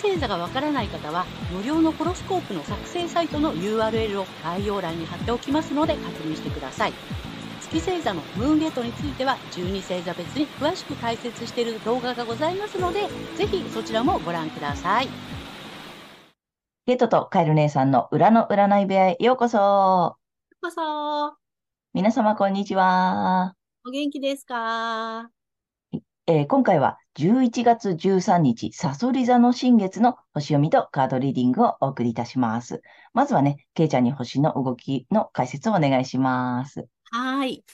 星座がわからない方は、無料のホロスコープの作成サイトの URL を概要欄に貼っておきますので確認してください。月星座のムーンゲートについては、12星座別に詳しく解説している動画がございますので、ぜひそちらもご覧ください。ゲートとカエル姉さんの裏の占い部屋へようこそ。ようこそ。皆様こんにちは。お元気ですか？えー、今回は11月13日、サソリ座の新月の星読みとカードリーディングをお送りいたします。まずはね、ケイちゃんに星の動きの解説をお願いします。はい。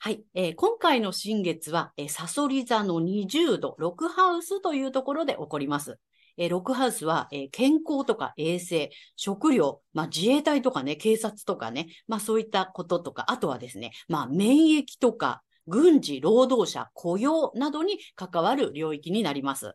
はい、えー、今回の新月は、えー、サソリ座の20度、6ハウスというところで起こります。えー、6ハウスは、えー、健康とか衛生、食料、まあ、自衛隊とかね、警察とかね、まあそういったこととか、あとはですね、まあ免疫とか、軍事、労働者、雇用などに関わる領域になります。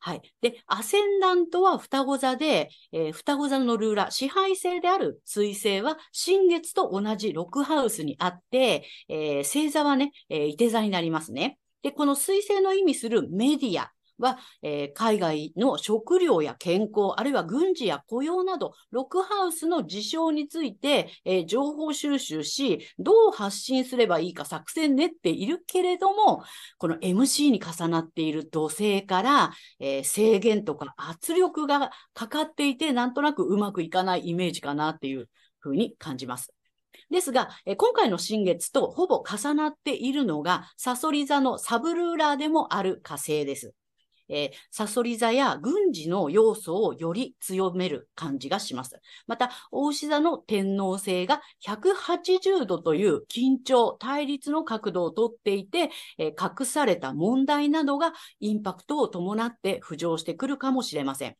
はい。で、アセンダントは双子座で、えー、双子座のルーラー、支配性である水星は新月と同じ6ハウスにあって、えー、星座はね、えー、いて座になりますね。で、この水星の意味するメディア、は、えー、海外の食料や健康、あるいは軍事や雇用など、ロックハウスの事象について、えー、情報収集し、どう発信すればいいか作戦練っているけれども、この MC に重なっている土星から、えー、制限とか圧力がかかっていて、なんとなくうまくいかないイメージかなっていうふうに感じます。ですが、え今回の新月とほぼ重なっているのが、サソリ座のサブルーラーでもある火星です。えー、サソリ座や軍事の要素をより強める感じがします。また、大牛座の天皇星が180度という緊張、対立の角度をとっていて、えー、隠された問題などがインパクトを伴って浮上してくるかもしれません。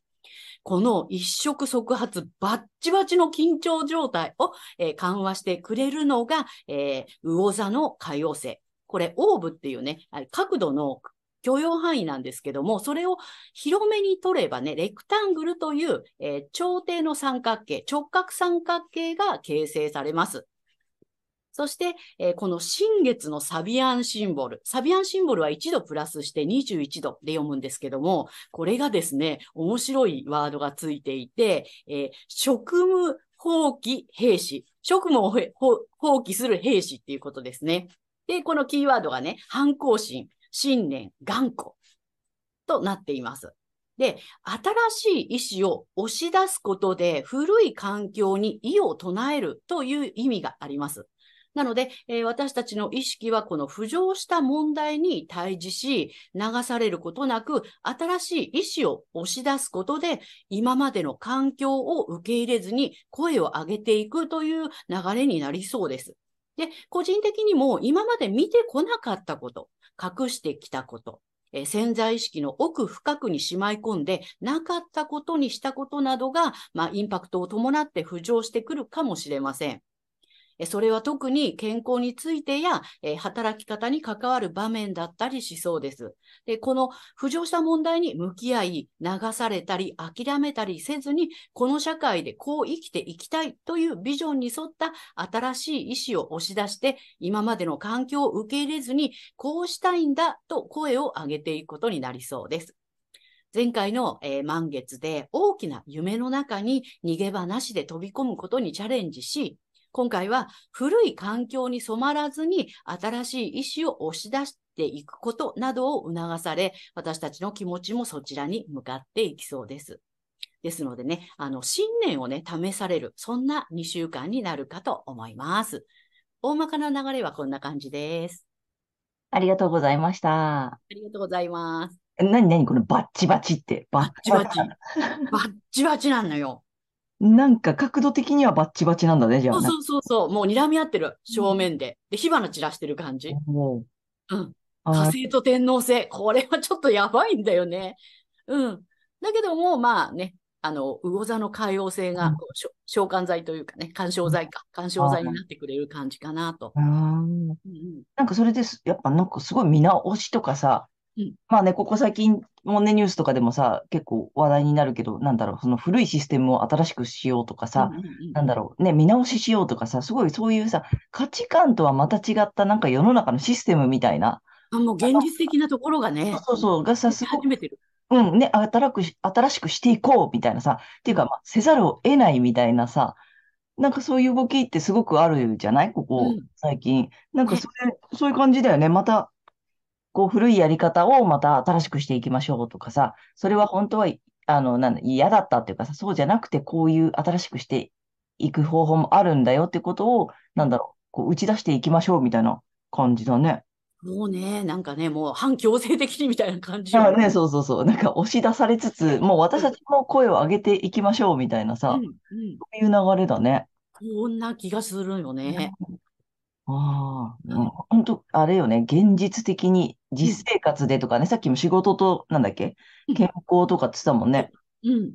この一触即発バッチバチの緊張状態を、えー、緩和してくれるのが、えー、魚座の海洋星。これ、オーブっていうね、角度の許容範囲なんですけども、それを広めに取ればね、レクタングルという、えー、長底の三角形、直角三角形が形成されます。そして、えー、この新月のサビアンシンボル。サビアンシンボルは1度プラスして21度で読むんですけども、これがですね、面白いワードがついていて、えー、職務放棄兵士。職務を放棄する兵士っていうことですね。で、このキーワードがね、反抗心、信念、頑固となっています。で、新しい意志を押し出すことで古い環境に異を唱えるという意味があります。なので、えー、私たちの意識はこの浮上した問題に対峙し、流されることなく、新しい意志を押し出すことで、今までの環境を受け入れずに声を上げていくという流れになりそうです。で、個人的にも今まで見てこなかったこと、隠してきたこと、え、潜在意識の奥深くにしまい込んでなかったことにしたことなどが、まあ、インパクトを伴って浮上してくるかもしれません。それは特に健康についてや、え働き方に関わる場面だったりしそうです。で、この浮上した問題に向き合い、流されたり諦めたりせずに、この社会でこう生きていきたいというビジョンに沿った新しい意思を押し出して、今までの環境を受け入れずに、こうしたいんだと声を上げていくことになりそうです。前回の、えー、満月で大きな夢の中に逃げ場なしで飛び込むことにチャレンジし、今回は古い環境に染まらずに新しい意志を押し出していくことなどを促され、私たちの気持ちもそちらに向かっていきそうです。ですのでね、あの、信念をね、試される、そんな2週間になるかと思います。大まかな流れはこんな感じです。ありがとうございました。ありがとうございます。なになにこのバッチバチって。バッチバチ。バッチバチなのよ。なんか角度的にはバッチバチなんだね、じゃあ。そうそうそうそう。もう睨み合ってる、正面で。で、火花散らしてる感じ。もう。うん。火星と天皇星。これはちょっとやばいんだよね。うん。だけども、まあね、あの、魚座の海洋性が、うん召喚剤というかね、干渉剤か、干渉剤になってくれる感じかなと。うんなんかそれです、やっぱなんかすごい見直しとかさうん、まあね、ここ最近もね、ニュースとかでもさ、結構話題になるけど、なんだろう、その古いシステムを新しくしようとかさ、うんうんうん。なんだろう、ね、見直ししようとかさ、すごいそういうさ、価値観とはまた違ったなんか世の中のシステムみたいな、あもう現実的なところがね、そうそう、がさ、出すご始めてる。うん、ね、新くし、新しくしていこうみたいなさ、っていうか、まあ、せざるを得ないみたいなさ、なんかそういう動きってすごくあるじゃない？ここうん、最近。なんかそれ、そういう感じだよね。また、こう、古いやり方をまた新しくしていきましょうとかさ、それは本当は、あの、なんだ、嫌だったっていうかさ、そうじゃなくて、こういう新しくしていく方法もあるんだよってことを、なんだろう、こう、打ち出していきましょうみたいな感じだね。もうね、なんかね、もう反強制的にみたいな感じよあね、そうそうそう。なんか押し出されつつ、もう私たちも声を上げていきましょうみたいなさ、うんうんそういう流れだね。こんな気がするよね。ああ、うん本当、あれよね、現実的に実生活でとかね、さっきも仕事と、なんだっけ？うん健康とかって言ってたもんね。うん。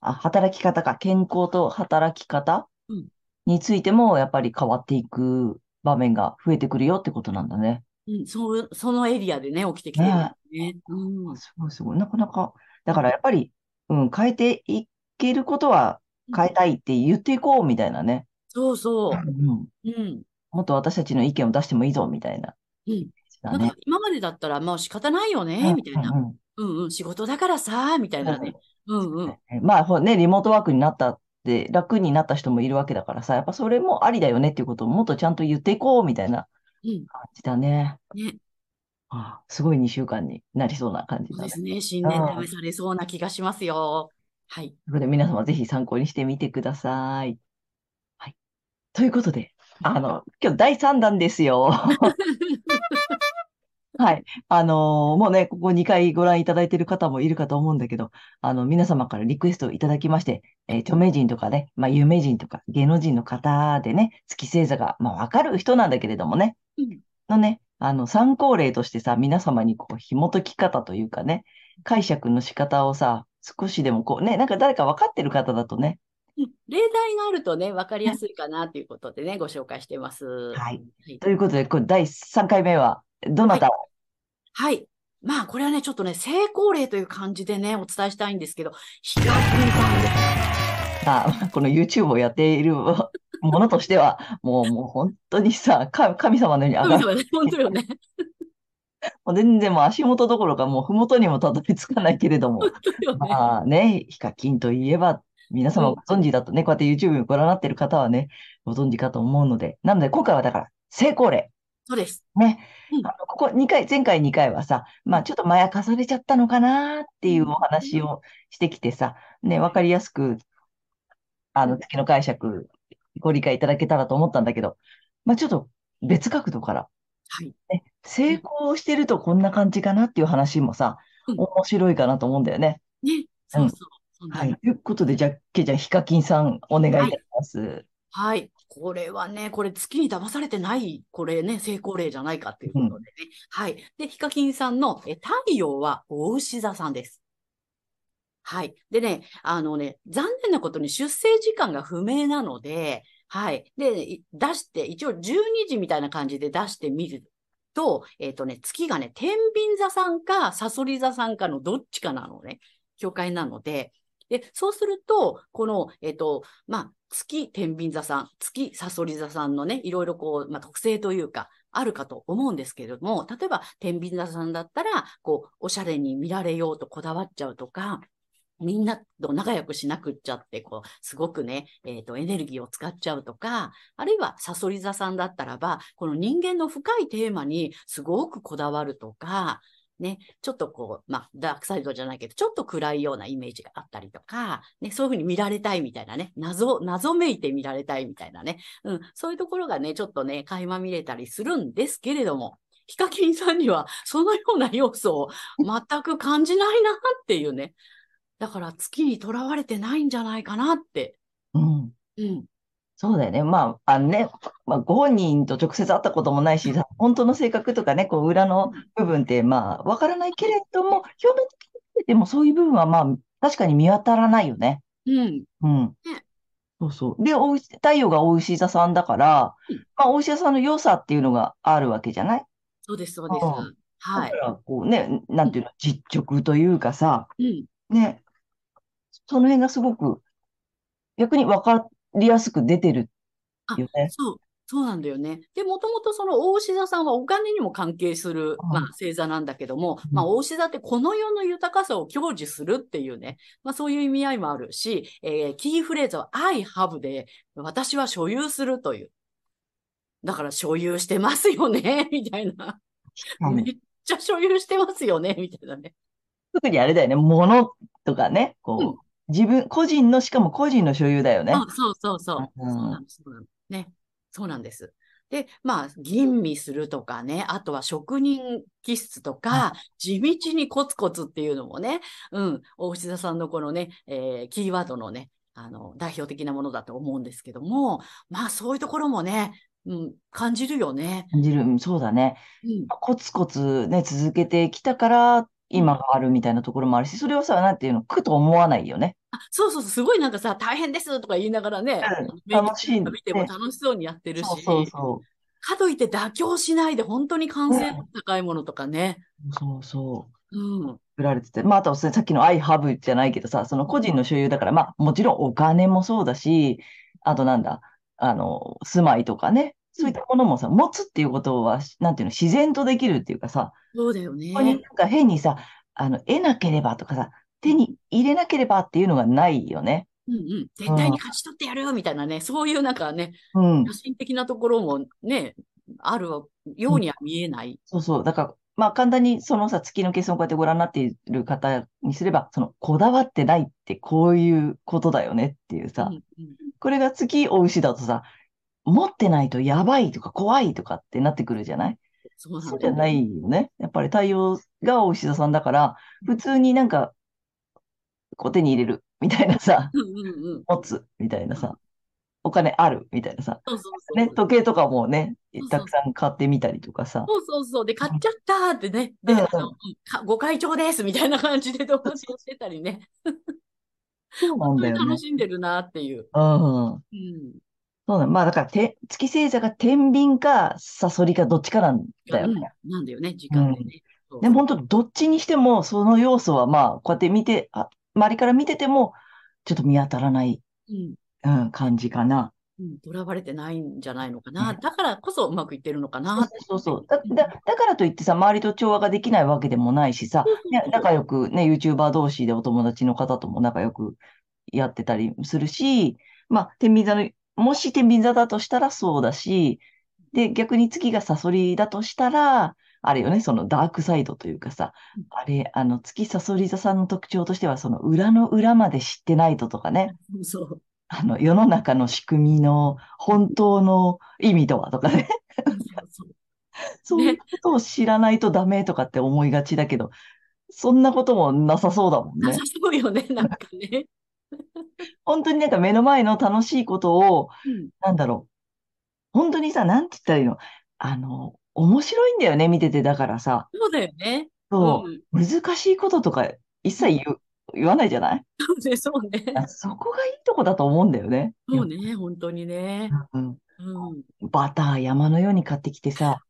あ、働き方か、健康と働き方うんについても、やっぱり変わっていく場面が増えてくるよってことなんだね。うん、そそのエリアでね、起きてきてるね。うん。すごいすごい。なかなか、だからやっぱり、うん、変えていけることは変えたいって言っていこうみたいなね。そうそうう。ん、うん。もっと私たちの意見を出してもいいぞみたいな。うん。なんか。今までだったら、もう仕方ないようね、んみたいな。うんうんうんうん、仕事だからさ、みたいなね。うんうん。まあ、ほね、リモートワークになったって、楽になった人もいるわけだからさ、やっぱそれもありだよねっていうことをもっとちゃんと言っていこうみたいなうん。感じだね。ね。ああすごい2週間になりそうな感じだね。ですね。新年試されそうな気がしますよ。はい。ということで皆様ぜひ参考にしてみてください。はい。ということで、あの、今日第3弾ですよ。はい。あのーもうね、ここ2回ご覧いただいている方もいるかと思うんだけど、あの、皆様からリクエストをいただきまして、えー著名人とかね、まあ、有名人とか芸能人の方でね、月星座が、まあ、わかる人なんだけれどもね、うんのね、あの、参考例としてさ、皆様にこう、紐解き方というかね、解釈の仕方をさ、少しでもこうね、なんか誰か分かってる方だとね、うん例題があるとね、わかりやすいかなということでね、ご紹介してます。はいはい。ということで、これ第3回目は、どなたを、はい。まあ、これはね、ちょっとね、成功例という感じでね、お伝えしたいんですけど、ヒカキンさん。あ、この YouTube をやっているものとしては、もう、もう本当にさ、か神様のように上がる。本当よね。もう全然もう足元どころか、もう麓にもたどり着かないけれども。まあね、ヒカキンといえば、皆様ご存知だとね、こうやって YouTube をご覧になっている方はね、ご存知かと思うので、なので今回はだから、成功例。そうです。ね。うんあの、ここ2回、前回2回はさ、まあちょっとまやかされちゃったのかなっていうお話をしてきてさ、ね、わかりやすく、あの、月の解釈、ご理解いただけたらと思ったんだけど、まあちょっと別角度から、はい。ね、成功してるとこんな感じかなっていう話もさ、うん面白いかなと思うんだよね。ね、そうそう。はい。のということで、じゃあ、けじゃあ、ヒカキンさん、お願いいたします。はい。これはね、これ月に騙されてない、これね、成功例じゃないかっていうことでね。はい。で、ヒカキンさんのえ太陽は大牛座さんです。はい。でね、あのね、残念なことに出生時間が不明なので、はい。で、い出して、一応12時みたいな感じで出してみると、えっ、とね、月がね、天秤座さんか、サソリ座さんかのどっちかなのね、境界なので、で、そうすると、この、えっ、と、まあ、月天秤座さん、月サソリ座さんのね、いろいろこう、まあ、特性というか、あるかと思うんですけれども、例えば天秤座さんだったら、こう、おしゃれに見られようとこだわっちゃうとか、みんなと仲良くしなくっちゃって、こう、すごくね、えっ、と、エネルギーを使っちゃうとか、あるいはサソリ座さんだったらば、この人間の深いテーマにすごくこだわるとか、ね、ちょっとこう、まあ、ダークサイドじゃないけど、ちょっと暗いようなイメージがあったりとか、ね、そういうふうに見られたいみたいなね、謎、謎めいて見られたいみたいなね、うん、そういうところがね、ちょっとね、垣間見れたりするんですけれども、ヒカキンさんにはそのような要素を全く感じないなっていうね。だから月にとらわれてないんじゃないかなって。うん。うん。そうだよね。まあ、あのね、まあ、ご本人と直接会ったこともないし、さ本当の性格とかね、こう、裏の部分って、まあ、わからないけれども、表面的に見ててもそういう部分は、まあ、確かに見当たらないよね。うん。うんね。そうそう。で、お太陽がお牛座さんだからうん、まあ、お牛座さんの良さっていうのがあるわけじゃない？そうです、そうです。うんはいだか。ら、こうね、なんていうの、実直というかさ、うん。ね、その辺がすごく、逆に分かりやすく出てるあよね。そう、そうなんだよね。で、もともとその大牛座さんはお金にも関係する、うんまあ、星座なんだけども、うんまあ、大牛座ってこの世の豊かさを享受するっていうね、まあ、そういう意味合いもあるし、えーキーフレーズは I have で、私は所有するという。だから所有してますよね、みたいな。うんめっちゃ所有してますよね、みたいなね。特にあれだよね、物とかね、こう、うん自分、個人の、しかも個人の所有だよね。あそうそうそう。うんそうなんです。ね。そうなんです。で、まあ、吟味するとかね、あとは職人気質とか、地道にコツコツっていうのもね、うん、大牛座さんのこのね、えーキーワードのね、あの、代表的なものだと思うんですけども、まあ、そういうところもね、うん、感じるよね。感じる。うんそうだね。うん、コツコツね、続けてきたから、今があるみたいなところもあるし、それをさ、なんていうの、苦と思わないよね。あそうそうそう、すごいなんかさ、大変ですとか言いながらね、うん楽しい見ても楽しそうにやってるし、そうそうそかといって妥協しないで本当に完成度の高いものとかね。う。そうそう。うん。作られてて。まあ、あとはさっきの I have じゃないけどさ、その個人の所有だから、まあ、もちろんお金もそうだし、あとなんだ、あの、住まいとかね、そういったものもさ、持つっていうことは、なんていうの、自然とできるっていうかさ、そうだよねここになんか変にさ、あの、得なければとかさ、手に入れなければっていうのがないよね。うんうん。絶対に勝ち取ってやるみたいなね、そういうなんかね、うん野。心的なところもね、あるようには見えない。そうそう。だから、まあ簡単にそのさ、月の計算をこうやってご覧になっている方にすれば、その、こだわってないってこういうことだよねっていうさ、うんうんこれが月お牛だとさ、持ってないとやばいとか怖いとかってなってくるじゃない？そうそうじゃないよね。やっぱり太陽がお牛座さんだから、普通になんか、こう手に入れるみたいなさ、うんうんうん。持つみたいなさ、お金あるみたいなさ、そうそうそう。ね、時計とかもねたくさん買ってみたりとかさ、そうそうそう。で、買っちゃったーってね。で、うんあの、ご会長ですみたいな感じで同時してたりね。そうなんだよね 楽。しんでるなっていう。うん。うん。そうだ。まあだから、て、月星座が天秤かサソリかどっちかなんだよね。うんなんだよね、時間でね。そうでも本当、どっちにしても、その要素はまあ、こうやって見て、あ、周りから見てても、ちょっと見当たらない、うん。うん、感じかな。うん、囚われてないんじゃないのかな。ねだからこそうまくいってるのかな。そうそう。だ、だ、だからといってさ、周りと調和ができないわけでもないしさ、ね、仲良くね、YouTuber 同士でお友達の方とも仲良くやってたりするし、まあ、天秤座の、もし天秤座だとしたらそうだし、で、逆に月がサソリだとしたら、あれよね、そのダークサイドというかさうん、あれ、あの、月サソリ座さんの特徴としては、その裏の裏まで知ってないととかね、そう。あの、世の中の仕組みの本当の意味とはとかね、そうそうそういうことを知らないとダメとかって思いがちだけど、そんなこともなさそうだもんねなさ。そうよね、なんかね。本当になんか目の前の楽しいことを、うん。なんだろう。本当にさ、なんて言ったらいいの？あの、面白いんだよね、見てて。だからさ、そうだよね。そううん。う、難しいこととか一切言う、言わないじゃない？そうね、そうね。あそこがいいとこだと思うんだよね。そうね、本当にね。うん。うん。バター山のように買ってきてさ、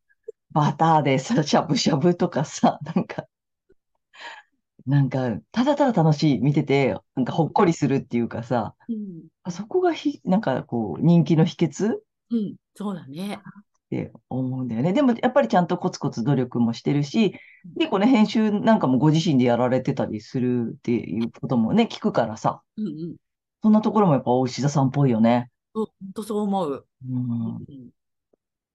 バターでさ、しゃぶしゃぶとかさ、なんか、なんか、ただただ楽しい、見てて、なんかほっこりするっていうかさ、うん。あそこがひ、なんかこう、人気の秘訣っうん。そうだね。て思うんだよね。でも、やっぱりちゃんとコツコツ努力もしてるし、結構ね、編集なんかもご自身でやられてたりするっていうこともね、聞くからさ、うんうん。そんなところもやっぱ大石田さんっぽいよね。そう、本当そう思う。うん。うん。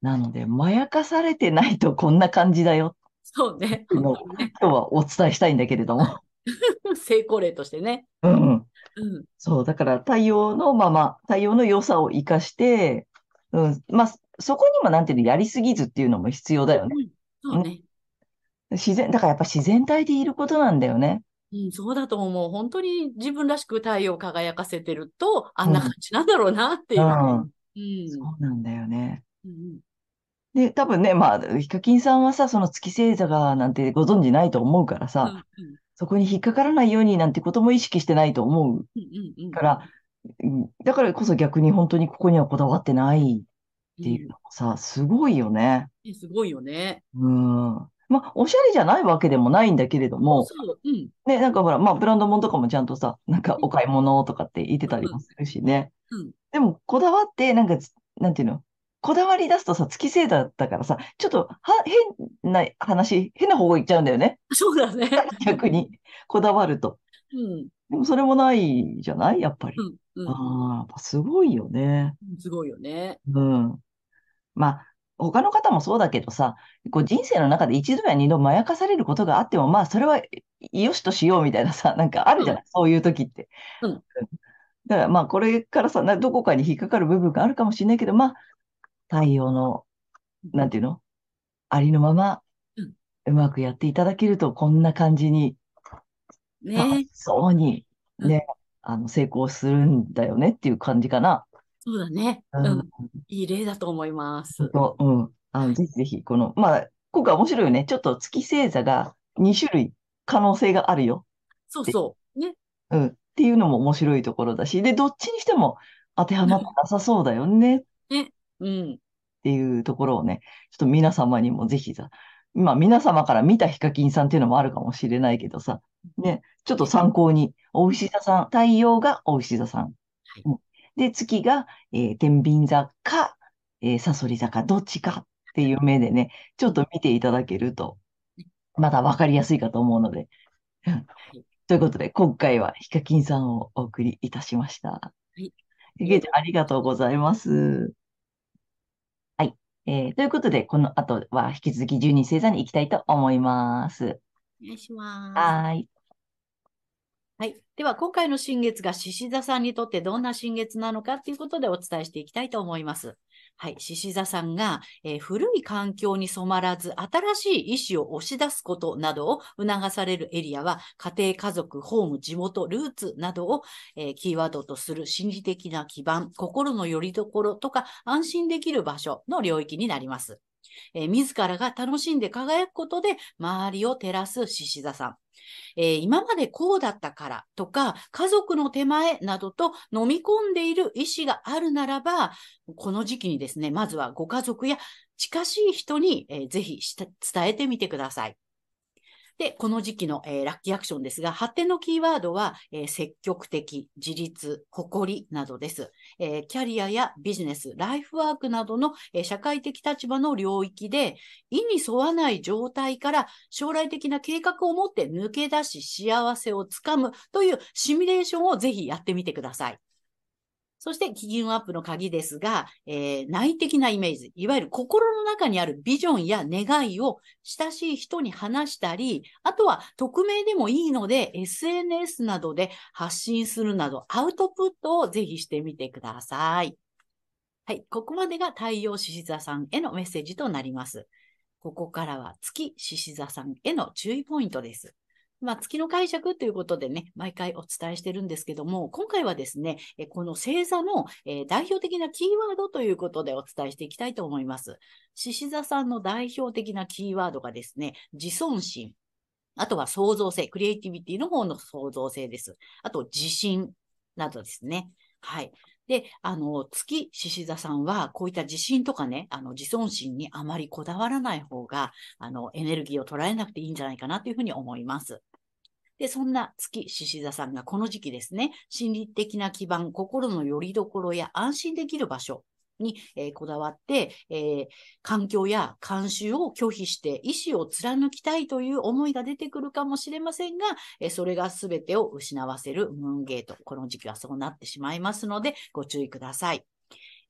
なので、まやかされてないとこんな感じだよ。そうね。の本当にね。今日はお伝えしたいんだけれども。成功例としてね。うん。うん。そう、だから太陽のまま、太陽の良さを生かして、うん、まあ、そこにもなんていうの、やりすぎずっていうのも必要だよね。うん。そうね。自然、だからやっぱ自然体でいることなんだよね。うん、そうだと思う。本当に自分らしく太陽を輝かせてると、あんな感じなんだろうなっていう。うん。うん。そうなんだよね。うんで、多分ね、まあ、ヒカキンさんはさ、その月星座がなんてご存知ないと思うからうんさ、そこに引っかからないようになんてことも意識してないと思ううんうんうん。から、うんだからこそ逆に本当にここにはこだわってないっていうのもさ、すごいよね。うんすごいよね。うん。まあ、おしゃれじゃないわけでもないんだけれども、そう、うん。ね、なんかほら、まあ、ブランド物とかもちゃんとさ、なんかお買い物とかって言ってたりもするしね。うん。でも、こだわって、なんかつ、なんていうの？こだわり出すとさ、月星座だからさ、ちょっと、は、変な話、変な方向行っちゃうんだよね。そうだね。逆に、こだわると。うん。でも、それもないじゃない？やっぱり。うん。うんああ、すごいよね。すごいよね。うん。まあ、他の方もそうだけどさ、こう人生の中で一度や二度まやかされることがあっても、まあ、それはよしとしようみたいなさ、なんかあるじゃない、そういう時って。うんだからまあ、これからさ、などこかに引っかかる部分があるかもしれないけど、まあ、太陽の、なんていうの？ありのままうまくやっていただけると、こんな感じに、楽ねしそうに、うんね、あの、成功するんだよねっていう感じかな。そうだね。ううんん。いい例だと思います。うん。あの、ぜひぜひ、この、まあ、今回面白いよね。ちょっと月星座が2種類可能性があるよ。そうそう。ね。うん。っていうのも面白いところだし、で、どっちにしても当てはまってなさそうだよねっうん。ていうところをね、ちょっと皆様にもぜひさ、まあ皆様から見たヒカキンさんっていうのもあるかもしれないけどさ、ね、ちょっと参考に、お牛座さん、太陽がお牛座さん。はいうんで、月が、えー天秤座か、えー、サソリ座か、どっちかっていう目でね、ちょっと見ていただけると、まだわかりやすいかと思うので。うん ということで、今回はヒカキンさんをお送りいたしました。いゲイちゃん、ありがとうございます。はい。えーということで、この後は引き続き12星座に行きたいと思います。お願いします。はーい。はい。では、今回の新月が獅子座さんにとってどんな新月なのかということでお伝えしていきたいと思います。はい。獅子座さんが、えー古い環境に染まらず、新しい意志を押し出すことなどを促されるエリアは、家庭、家族、ホーム、地元、ルーツなどを、えーキーワードとする心理的な基盤、心の拠り所とか安心できる場所の領域になります。えー自らが楽しんで輝くことで周りを照らす獅子座さん。えー今までこうだったからとか、家族の手前などと飲み込んでいる意思があるならば、この時期にですね、まずはご家族や近しい人に、えーぜひ伝えてみてください。で、この時期の、えーラッキーアクションですが、発展のキーワードは、えー積極的、自立、誇りなどです。えーキャリアやビジネス、ライフワークなどの、え社会的立場の領域で、意に沿わない状態から将来的な計画を持って抜け出し幸せをつかむというシミュレーションをぜひやってみてください。そして、気運アップの鍵ですが、えー内的なイメージ、いわゆる心の中にあるビジョンや願いを親しい人に話したり、あとは匿名でもいいので、SNS などで発信するなど、アウトプットをぜひしてみてください。はい、ここまでが太陽獅子座さんへのメッセージとなります。ここからは月獅子座さんへの注意ポイントです。まあ、月の解釈ということでね、毎回お伝えしてるんですけども、今回はですね、この星座の、代表的なキーワードということでお伝えしていきたいと思います。獅子座さんの代表的なキーワードがですね、自尊心、あとは創造性、クリエイティビティの方の創造性です。あと、自信などですね。はい。で、あの、月獅子座さんは、こういった自信とかね、あの、自尊心にあまりこだわらない方が、あの、エネルギーを捉えなくていいんじゃないかなというふうに思います。で、そんな月獅子座さんがこの時期ですね、心理的な基盤、心の拠り所や安心できる場所に、えーこだわって、えー環境や慣習を拒否して意思を貫きたいという思いが出てくるかもしれませんが、えーそれが全てを失わせるムーンゲート。この時期はそうなってしまいますので、ご注意ください。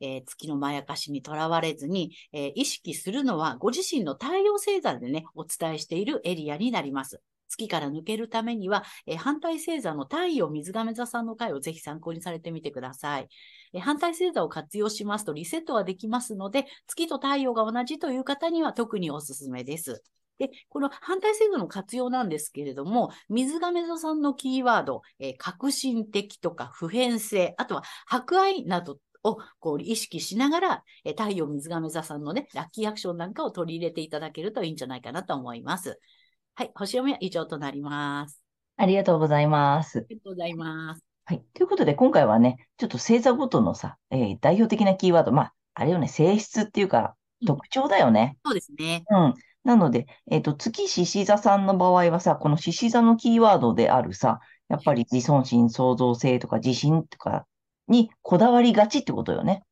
えー月のまやかしにとらわれずに、えー意識するのはご自身の太陽星座でね、お伝えしているエリアになります。月から抜けるためには、えー反対星座の太陽水亀座さんの回をぜひ参考にされてみてください。えー反対星座を活用しますとリセットはできますので、月と太陽が同じという方には特におすすめです。で、この反対星座の活用なんですけれども、水亀座さんのキーワード、えー革新的とか普遍性、あとは博愛などをこう意識しながら、えー太陽水亀座さんのね、ラッキーアクションなんかを取り入れていただけるといいんじゃないかなと思います。はい、星読みは以上となります。ありがとうございます。ありがとうございます。はい。ということで、今回はね、ちょっと星座ごとのさ、えー代表的なキーワード、まあ、あれよね、性質っていうか、うん特徴だよね。そうですね。うん。なので、えっと、月獅子座さんの場合はさ、この獅子座のキーワードであるさ、やっぱり自尊心、創造性とか自信とかにこだわりがちってことよね。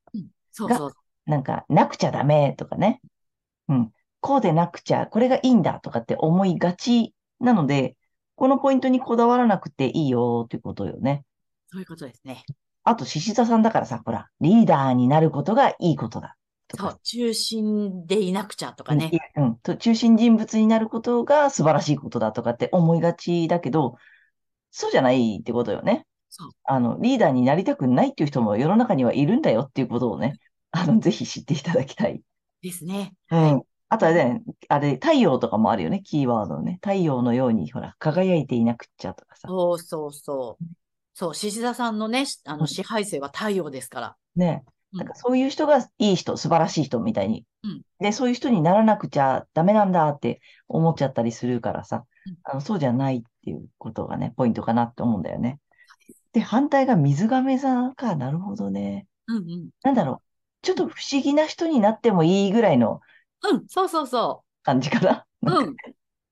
そうそう。なんか、なくちゃダメとかね。うん。こうでなくちゃ、これがいいんだとかって思いがちなので、このポイントにこだわらなくていいよっていうことよね。そういうことですね。あと、獅子座さんだからさ、ほら、リーダーになることがいいことだ。とかそう、中心でいなくちゃとかね。うん、うんと、中心人物になることが素晴らしいことだとかって思いがちだけど、そうじゃないってことよね。そう。あの、リーダーになりたくないっていう人も世の中にはいるんだよっていうことをね、あの、ぜひ知っていただきたい。ですね。うん。あとはね、あれ、太陽とかもあるよね、キーワードね。太陽のように、ほら、輝いていなくっちゃとかさ。そうそうそう。そう、獅子座さんのね、あの支配性は太陽ですから。ね。うんなんかそういう人がいい人、素晴らしい人みたいに。うんで、そういう人にならなくちゃダメなんだって思っちゃったりするからさうん、あのそうじゃないっていうことがね、ポイントかなって思うんだよね。で、反対が水亀座か。なるほどね。うんうん。なんだろう。ちょっと不思議な人になってもいいぐらいのうん、そうそうそ感じかな。う。うん。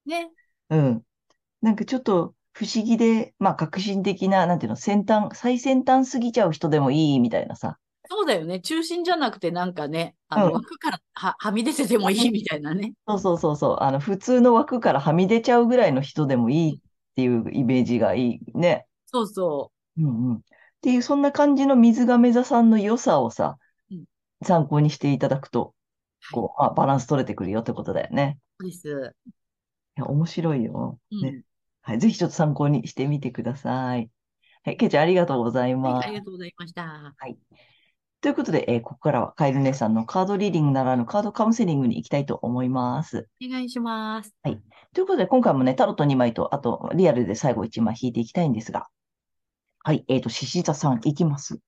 ね。うん。なんかちょっと不思議で、まあ革新的な、なんていうの、先端、最先端すぎちゃう人でもいいみたいなさ。そうだよね。中心じゃなくて、なんかね、あの、うん枠からははみ出ててもいいみたいなね。そうそうそうそう。あの、普通の枠からはみ出ちゃうぐらいの人でもいいっていうイメージがいいね。そうそうんうん。っていう、そんな感じの水亀座さんの良さをさうん、参考にしていただくと、はいこう、まあ、バランス取れてくるよってことだよね。う。です。いや、面白いよ。うん。ね。はい。ぜひちょっと参考にしてみてください。はい。ケイちゃん、ありがとうございはい、ますあり。がとうございました。ということで、えーここからはカエル姉さんのカードリーディングならぬカードカウンセリングに行きたいと思います。お願いします。ということで、今回もね、タロット2枚と、あと、リアルで最後1枚引いていきたいんですが。はい、えっ、と、獅子座さん、いきます。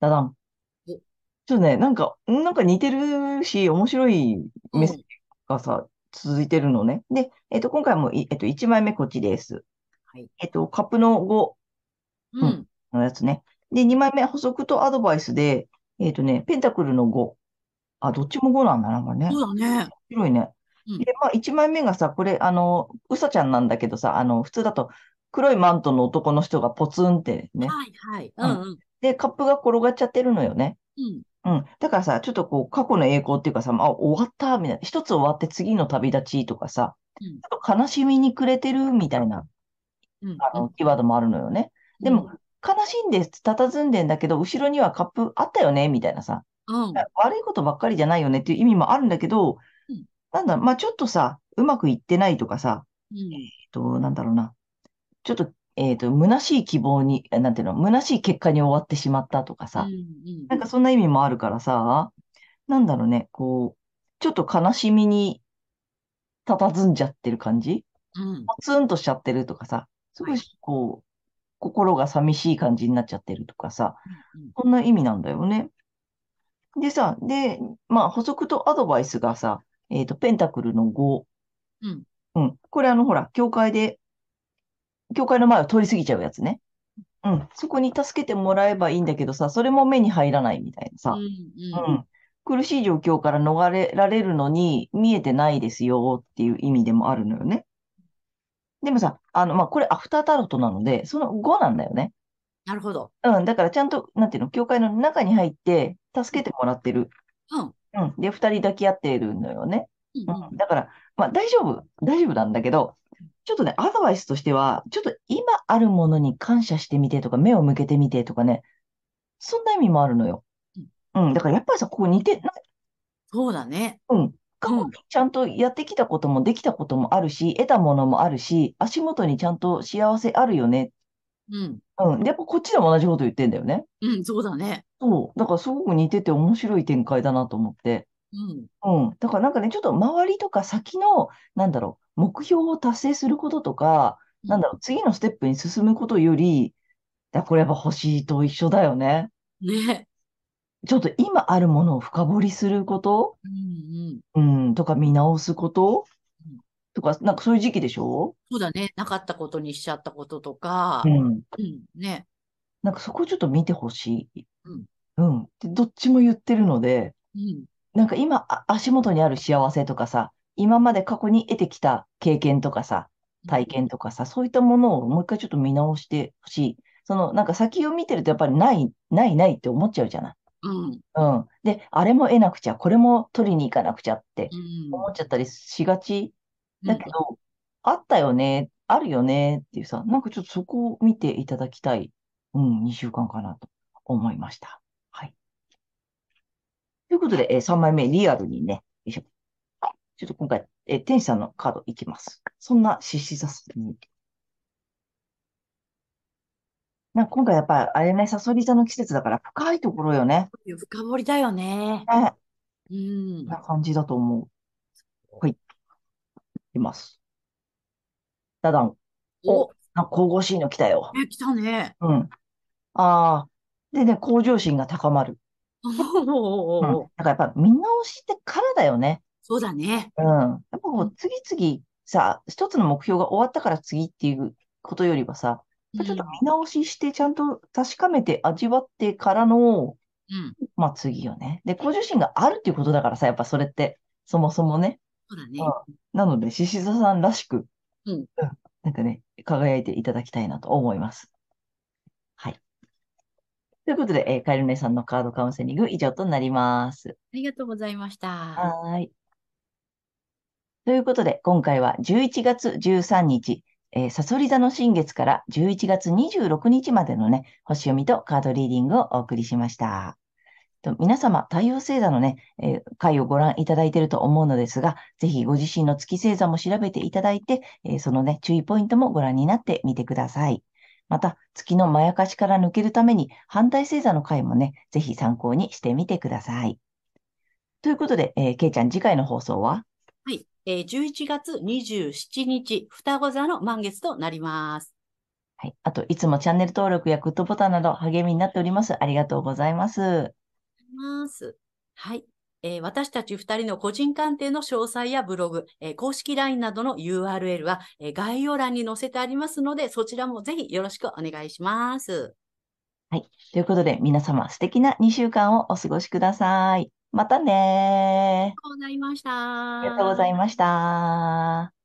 ダダン。おちょっとね、なんか、んなんか似てるし、面白いメッセージがさ、続いてるのね。で、えっ、と、今回もい、えっ、と、1枚目こっちです。はい。えっ、と、カップの5うん。のやつね。で、2枚目、補足とアドバイスで、えっ、とね、ペンタクルの5。あ、どっちも5なんだな、これね。そうだね。面白いね。うんで、まあ、1枚目がさ、これ、あの、うさちゃんなんだけどさ、あの、普通だと、黒いマントの男の人がポツンってね。はい、はい。うん、うん。で、カップが転がっちゃってるのよね。うん。うん。だからさ、ちょっとこう、過去の栄光っていうかさ、まあ、終わった、みたいな。一つ終わって次の旅立ちとかさ、うんちょっと悲しみに暮れてるみたいな、うん。あの、キーワードもあるのよね。でも、悲しんで佇んでんだけど、後ろにはカップあったよねみたいなさ。悪いことばっかりじゃないよねっていう意味もあるんだけどうん、なんだ、まあちょっとさ、うまくいってないとかさ、うん。えっと、なんだろうな。ちょっと、えっと、虚しい希望に、えなんていうの、虚しい結果に終わってしまったとかさ、うん、うん。なんかそんな意味もあるからさ、なんだろうね、こう、ちょっと悲しみに佇んじゃってる感じ？うん。ポツンとしちゃってるとかさ、すごいこう、心が寂しい感じになっちゃってるとかさ、うんこんな意味なんだよね。でさ、で、まあ補足とアドバイスがさ、えっと、ペンタクルの5。うん。うん。これあの、ほら、教会で、教会の前を通り過ぎちゃうやつね。うん。そこに助けてもらえばいいんだけどさ、それも目に入らないみたいなさ。うん、うんん。苦しい状況から逃れられるのに見えてないですよっていう意味でもあるのよね。でもさ、あの、まあ、これアフタータロットなので、その5なんだよね。なるほど。うん。だからちゃんと、なんていうの、教会の中に入って助けてもらってる。うん。うん。で、二人抱き合ってるのよね。うん、うん。だから、まあ、大丈夫。大丈夫なんだけど、ちょっとね、アドバイスとしては、ちょっと今あるものに感謝してみてとか、目を向けてみてとかね、そんな意味もあるのよ。うん。だからやっぱりさ、ここ似て、なそうだね。うん。過去にちゃんとやってきたこともできたこともあるし、得たものもあるし、足元にちゃんと幸せあるよね。うん。うん。で、やっぱこっちでも同じこと言ってんだよね。うん、そうだね。そう。だからすごく似てて面白い展開だなと思って。うん。うん。だからなんかね、ちょっと周りとか先の、なんだろう、目標を達成することとか、なんだろう、次のステップに進むことより、だこれやっぱ欲しいと一緒だよね。ね。ちょっと今あるものを深掘りすること、うん、うん。うん、とか見直すこと？うんとか、なんかそういう時期でしょ？そうだね。なかったことにしちゃったこととかう、ん。うん、ね。なんかそこちょっと見てほしい。うん、うん。で、どっちも言ってるので、うん、なんか今、あ足元にある幸せとかさ、今まで過去に得てきた経験とかさ、体験とかさ、そういったものをもう一回ちょっと見直してほしい。その、なんか先を見てるとやっぱりない、ないないって思っちゃうじゃない。うん、うん。で、あれも得なくちゃ、これも取りに行かなくちゃってうん、思っちゃったりしがちうんだけど、あったよね、あるよねっていうさ、なんかちょっとそこを見ていただきたい、うん、2週間かなと思いました。はい。ということで、えー3枚目、リアルにね。ちょっと今回、えー天使さんのカードいきます。そんな獅子座に。なんか今回やっぱり、あれね、サソリ座の季節だから深いところよね。深掘りだよね。ね、うん。な感じだと思う。はい。いきます。ダダン。お、あ、神々しいの来たよ。え、来たね。うん。ああ。でね、向上心が高まる。だからやっぱ見直してからだよね。そうだね。うん。やっぱこう、次々さ、一つの目標が終わったから次っていうことよりはさ、うちょっとん、見直しして、ちゃんと確かめて味わってからの、うん、まあ次よね。で、向上心があるっていうことだからさ、やっぱそれって、そもそもね。そうだね。うん。なので、獅子座さんらしく、うん。なんかね、輝いていただきたいなと思います。はい。ということで、えーカエル姉さんのカードカウンセリング以上となります。ありがとうございました。はーい。ということで、今回は11月13日、えー、サソリ座の新月から11月26日までのね、星読みとカードリーディングをお送りしました。と皆様、太陽星座のね、えー回をご覧いただいていると思うのですが、ぜひご自身の月星座も調べていただいて、えーそのね、注意ポイントもご覧になってみてください。また、月のまやかしから抜けるために、反対星座の回もね、ぜひ参考にしてみてください。ということで、えー、けいちゃん、次回の放送は？はい。えー、11月27日、双子座の満月となります。はい。あと、いつもチャンネル登録やグッドボタンなど励みになっております。ありがとうございます。ます。はい。えー私たち2人の個人鑑定の詳細やブログ、えー公式 LINE などの URL は、えー概要欄に載せてありますので、そちらもぜひよろしくお願いします。はい。ということで、皆様、素敵な2週間をお過ごしください。またねありがとうございました。ありがとうございました。